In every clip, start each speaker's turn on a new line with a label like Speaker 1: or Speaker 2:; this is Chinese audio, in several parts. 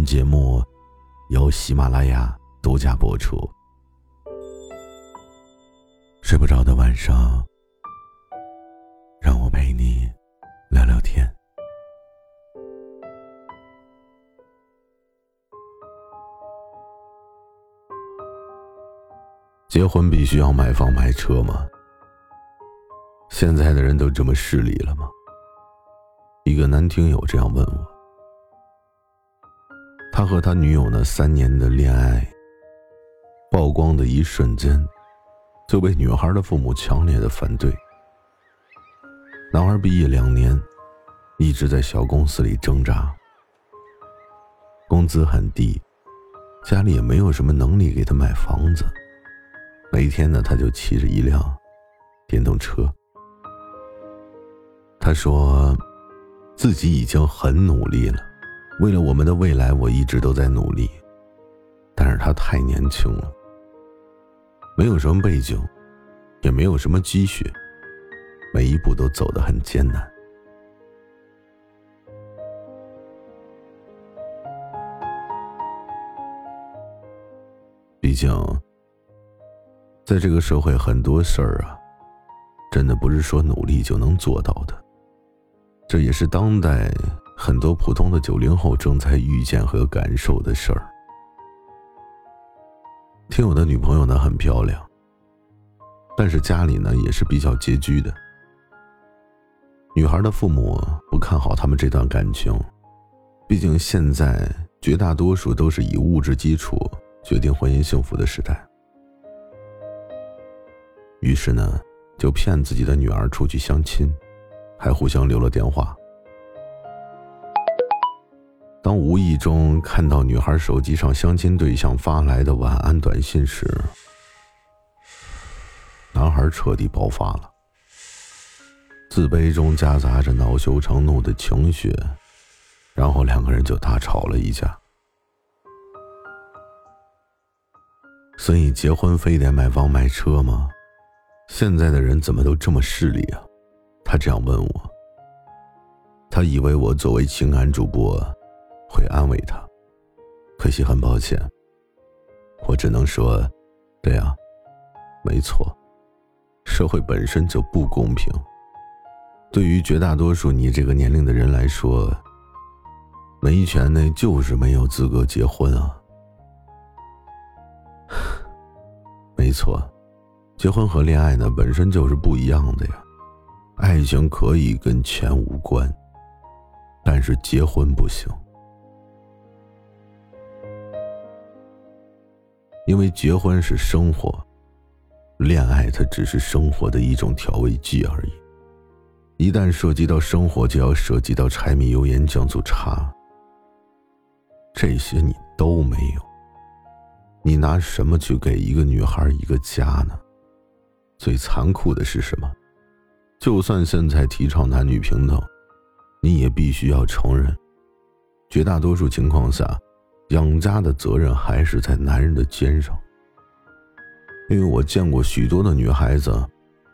Speaker 1: 本节目由喜马拉雅独家播出。睡不着的晚上，让我陪你聊聊天。结婚必须要买房买车吗？现在的人都这么势利了吗？一个男听友这样问我。他和他女友那三年的恋爱，曝光的一瞬间，就被女孩的父母强烈的反对。男孩毕业两年，一直在小公司里挣扎，工资很低，家里也没有什么能力给他买房子。每天呢，他就骑着一辆电动车。他说，自己已经很努力了。为了我们的未来，我一直都在努力，但是他太年轻了，没有什么背景，也没有什么积蓄，每一步都走得很艰难。毕竟，在这个社会，很多事儿啊，真的不是说努力就能做到的，这也是当代。很多普通的九零后正在遇见和感受的事儿。听友的女朋友呢很漂亮，但是家里呢也是比较拮据的。女孩的父母不看好他们这段感情，毕竟现在绝大多数都是以物质基础决定婚姻幸福的时代。于是呢，就骗自己的女儿出去相亲，还互相留了电话。当无意中看到女孩手机上相亲对象发来的晚安短信时，男孩彻底爆发了，自卑中夹杂着恼羞成怒的情绪，然后两个人就大吵了一架。所以结婚非得买房买车吗？现在的人怎么都这么势利啊？他这样问我。他以为我作为情感主播。会安慰他，可惜很抱歉，我只能说，对啊，没错，社会本身就不公平。对于绝大多数你这个年龄的人来说，没钱那就是没有资格结婚啊。没错，结婚和恋爱呢本身就是不一样的呀，爱情可以跟钱无关，但是结婚不行。因为结婚是生活，恋爱它只是生活的一种调味剂而已。一旦涉及到生活，就要涉及到柴米油盐酱醋茶。这些你都没有，你拿什么去给一个女孩一个家呢？最残酷的是什么？就算现在提倡男女平等，你也必须要承认，绝大多数情况下。养家的责任还是在男人的肩上，因为我见过许多的女孩子，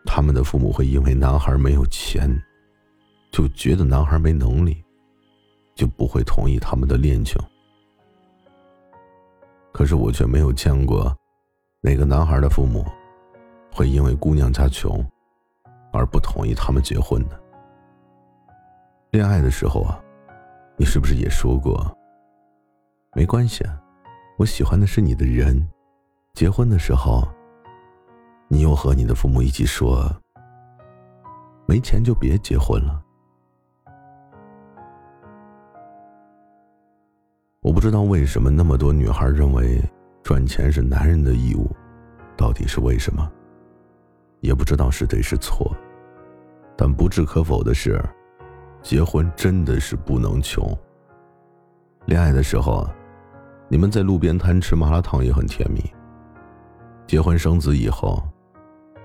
Speaker 1: 他们的父母会因为男孩没有钱，就觉得男孩没能力，就不会同意他们的恋情。可是我却没有见过哪个男孩的父母会因为姑娘家穷而不同意他们结婚的。恋爱的时候啊，你是不是也说过？没关系啊，我喜欢的是你的人。结婚的时候，你又和你的父母一起说，没钱就别结婚了。我不知道为什么那么多女孩认为赚钱是男人的义务，到底是为什么？也不知道是对是错，但不置可否的是，结婚真的是不能穷。恋爱的时候啊，你们在路边摊吃麻辣烫也很甜蜜。结婚生子以后，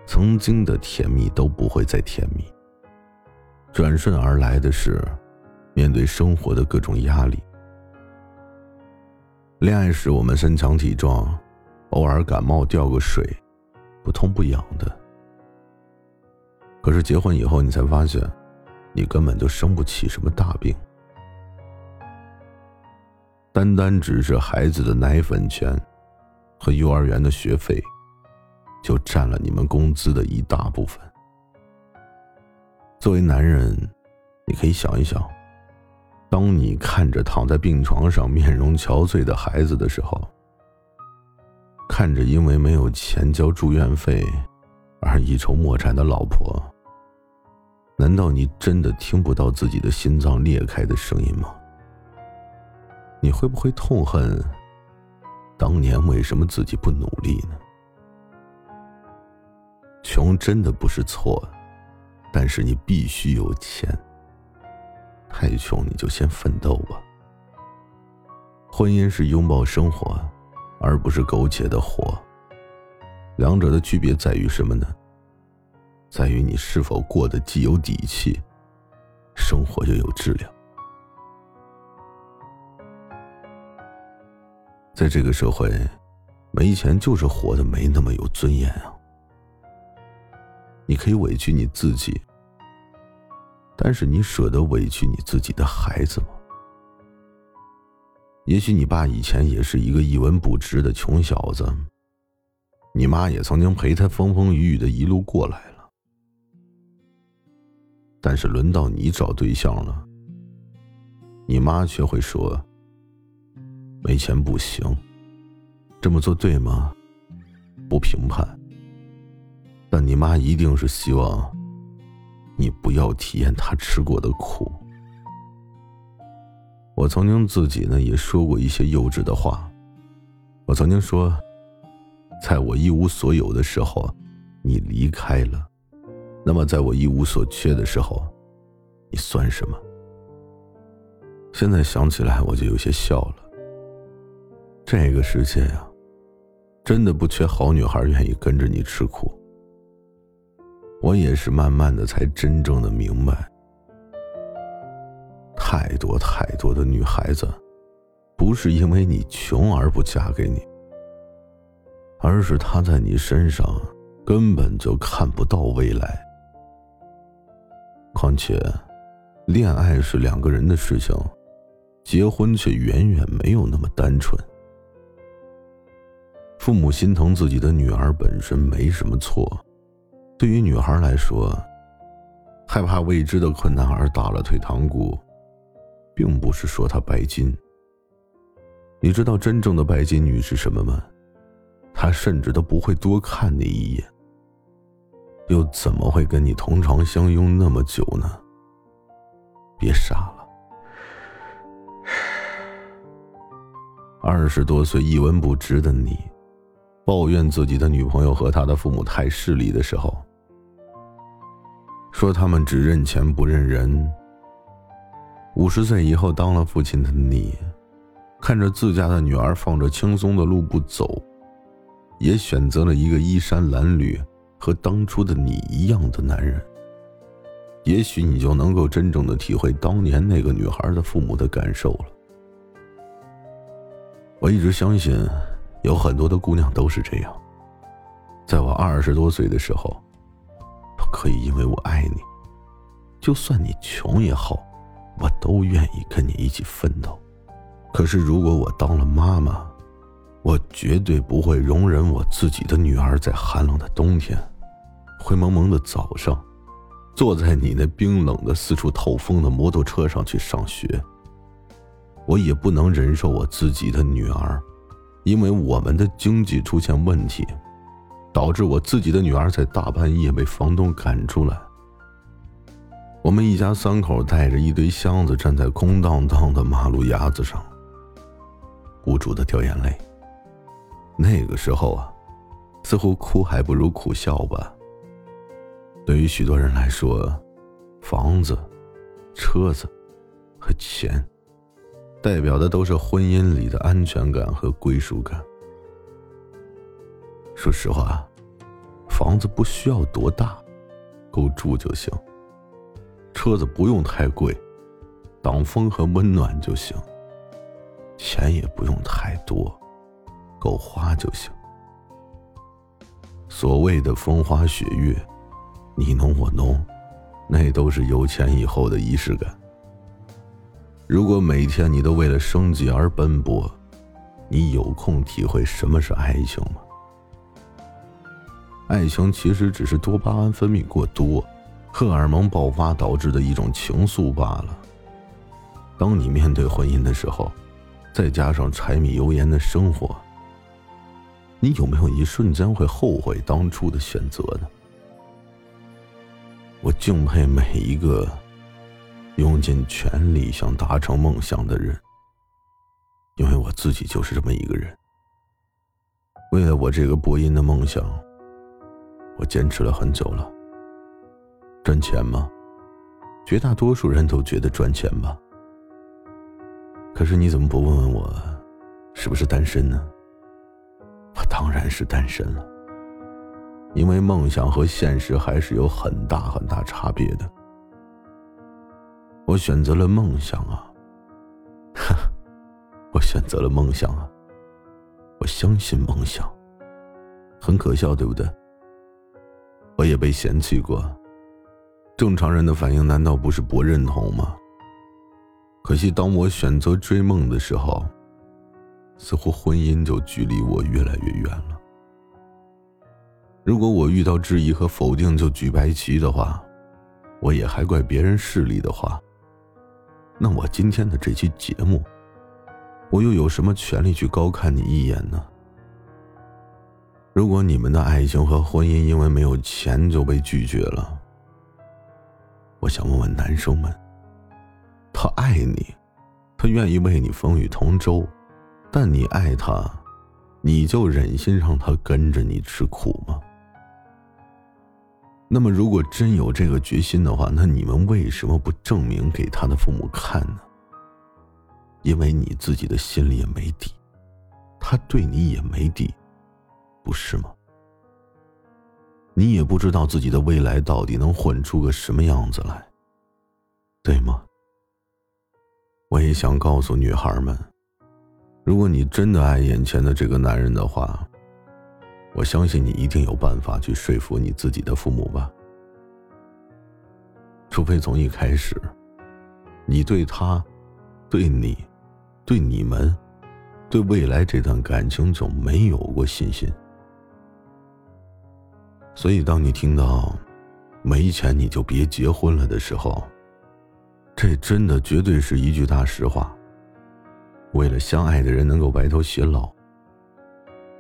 Speaker 1: 曾经的甜蜜都不会再甜蜜。转瞬而来的是，面对生活的各种压力。恋爱时我们身强体壮，偶尔感冒掉个水，不痛不痒的。可是结婚以后，你才发现，你根本就生不起什么大病。单单只是孩子的奶粉钱和幼儿园的学费，就占了你们工资的一大部分。作为男人，你可以想一想，当你看着躺在病床上面容憔悴的孩子的时候，看着因为没有钱交住院费而一筹莫展的老婆，难道你真的听不到自己的心脏裂开的声音吗？你会不会痛恨当年为什么自己不努力呢？穷真的不是错，但是你必须有钱。太穷你就先奋斗吧。婚姻是拥抱生活，而不是苟且的活。两者的区别在于什么呢？在于你是否过得既有底气，生活又有质量。在这个社会，没钱就是活得没那么有尊严啊！你可以委屈你自己，但是你舍得委屈你自己的孩子吗？也许你爸以前也是一个一文不值的穷小子，你妈也曾经陪他风风雨雨的一路过来了，但是轮到你找对象了，你妈却会说。没钱不行，这么做对吗？不评判。但你妈一定是希望你不要体验她吃过的苦。我曾经自己呢也说过一些幼稚的话。我曾经说，在我一无所有的时候，你离开了，那么在我一无所缺的时候，你算什么？现在想起来我就有些笑了。这个世界呀，真的不缺好女孩愿意跟着你吃苦。我也是慢慢的才真正的明白，太多太多的女孩子，不是因为你穷而不嫁给你，而是她在你身上根本就看不到未来。况且，恋爱是两个人的事情，结婚却远远没有那么单纯。父母心疼自己的女儿本身没什么错，对于女孩来说，害怕未知的困难而打了退堂鼓，并不是说她拜金。你知道真正的拜金女是什么吗？她甚至都不会多看你一眼，又怎么会跟你同床相拥那么久呢？别傻了，二十多岁一文不值的你。抱怨自己的女朋友和他的父母太势利的时候，说他们只认钱不认人。五十岁以后当了父亲的你，看着自家的女儿放着轻松的路不走，也选择了一个衣衫褴褛和当初的你一样的男人，也许你就能够真正的体会当年那个女孩的父母的感受了。我一直相信。有很多的姑娘都是这样，在我二十多岁的时候，都可以因为我爱你，就算你穷也好，我都愿意跟你一起奋斗。可是如果我当了妈妈，我绝对不会容忍我自己的女儿在寒冷的冬天、灰蒙蒙的早上，坐在你那冰冷的、四处透风的摩托车上去上学。我也不能忍受我自己的女儿。因为我们的经济出现问题，导致我自己的女儿在大半夜被房东赶出来。我们一家三口带着一堆箱子站在空荡荡的马路牙子上，无助的掉眼泪。那个时候啊，似乎哭还不如苦笑吧。对于许多人来说，房子、车子和钱，代表的都是婚姻里的安全感和归属感。说实话，房子不需要多大，够住就行；车子不用太贵，挡风和温暖就行；钱也不用太多，够花就行。所谓的风花雪月，你侬我侬，那都是有钱以后的仪式感。如果每天你都为了生计而奔波，你有空体会什么是爱情吗？爱情其实只是多巴胺分泌过多，荷尔蒙爆发导致的一种情愫罢了。当你面对婚姻的时候，再加上柴米油盐的生活，你有没有一瞬间会后悔当初的选择呢？我敬佩每一个用尽全力想达成梦想的人，因为我自己就是这么一个人。为了我这个播音的梦想。我坚持了很久了。赚钱吗？绝大多数人都觉得赚钱吧。可是你怎么不问问我，是不是单身呢？我当然是单身了。因为梦想和现实还是有很大很大差别的。我选择了梦想啊，哈，我选择了梦想啊。我相信梦想。很可笑，对不对？我也被嫌弃过，正常人的反应难道不是不认同吗？可惜，当我选择追梦的时候，似乎婚姻就距离我越来越远了。如果我遇到质疑和否定就举白旗的话，我也还怪别人势利的话，那我今天的这期节目，我又有什么权利去高看你一眼呢？如果你们的爱情和婚姻因为没有钱就被拒绝了，我想问问男生们：他爱你，他愿意为你风雨同舟，但你爱他，你就忍心让他跟着你吃苦吗？那么，如果真有这个决心的话，那你们为什么不证明给他的父母看呢？因为你自己的心里也没底，他对你也没底。不是吗？你也不知道自己的未来到底能混出个什么样子来，对吗？我也想告诉女孩们，如果你真的爱眼前的这个男人的话，我相信你一定有办法去说服你自己的父母吧。除非从一开始，你对他、对你、对你们、对未来这段感情就没有过信心。所以，当你听到“没钱你就别结婚了”的时候，这真的绝对是一句大实话。为了相爱的人能够白头偕老，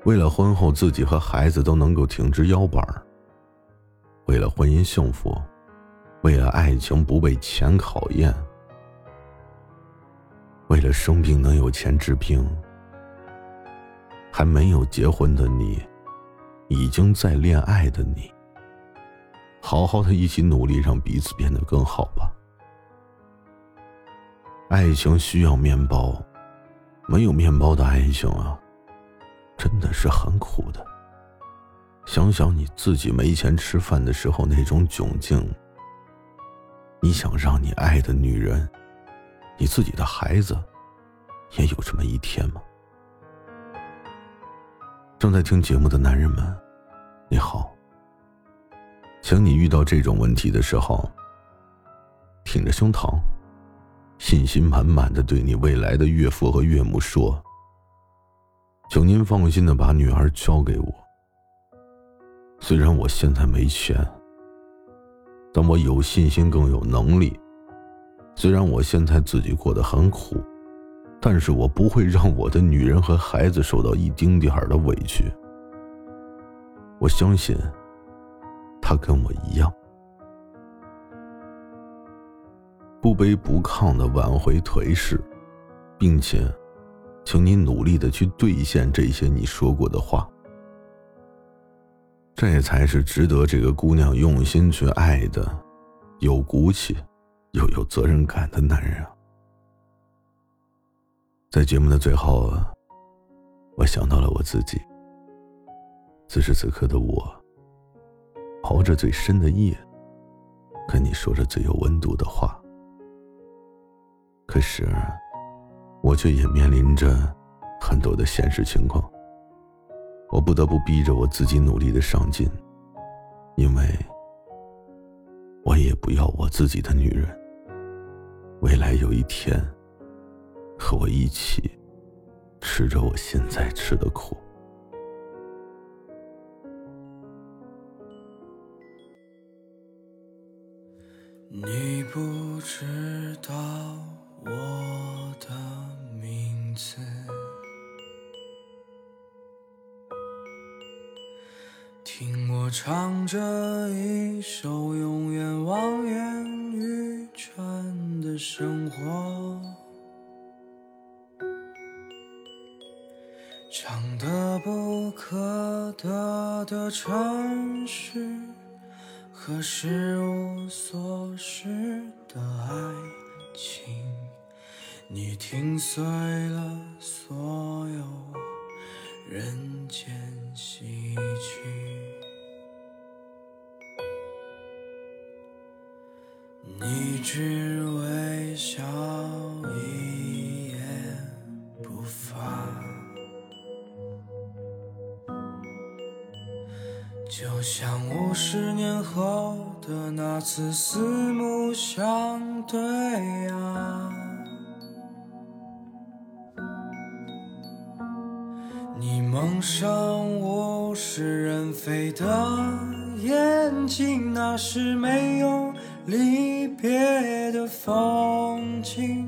Speaker 1: 为了婚后自己和孩子都能够挺直腰板，为了婚姻幸福，为了爱情不被钱考验，为了生病能有钱治病，还没有结婚的你。已经在恋爱的你，好好的一起努力，让彼此变得更好吧。爱情需要面包，没有面包的爱情啊，真的是很苦的。想想你自己没钱吃饭的时候那种窘境，你想让你爱的女人，你自己的孩子，也有这么一天吗？正在听节目的男人们，你好。请你遇到这种问题的时候，挺着胸膛，信心满满的对你未来的岳父和岳母说：“请您放心的把女儿交给我。虽然我现在没钱，但我有信心，更有能力。虽然我现在自己过得很苦。”但是我不会让我的女人和孩子受到一丁点儿的委屈。我相信，他跟我一样，不卑不亢的挽回颓势，并且，请你努力的去兑现这些你说过的话。这才是值得这个姑娘用心去爱的，有骨气，又有责任感的男人啊。在节目的最后，我想到了我自己。此时此刻的我，熬着最深的夜，跟你说着最有温度的话。可是，我却也面临着很多的现实情况。我不得不逼着我自己努力的上进，因为，我也不要我自己的女人，未来有一天。和我一起吃着我现在吃的苦。
Speaker 2: 你不知道我的听我唱着一首永远望眼欲穿的生活。唱得不可得的城市和失无所失的爱情，你听碎了所有人间喜剧，你只微笑一言不发。就像五十年后的那次四目相对啊，上物是人非的眼睛，那是没有离别的风景，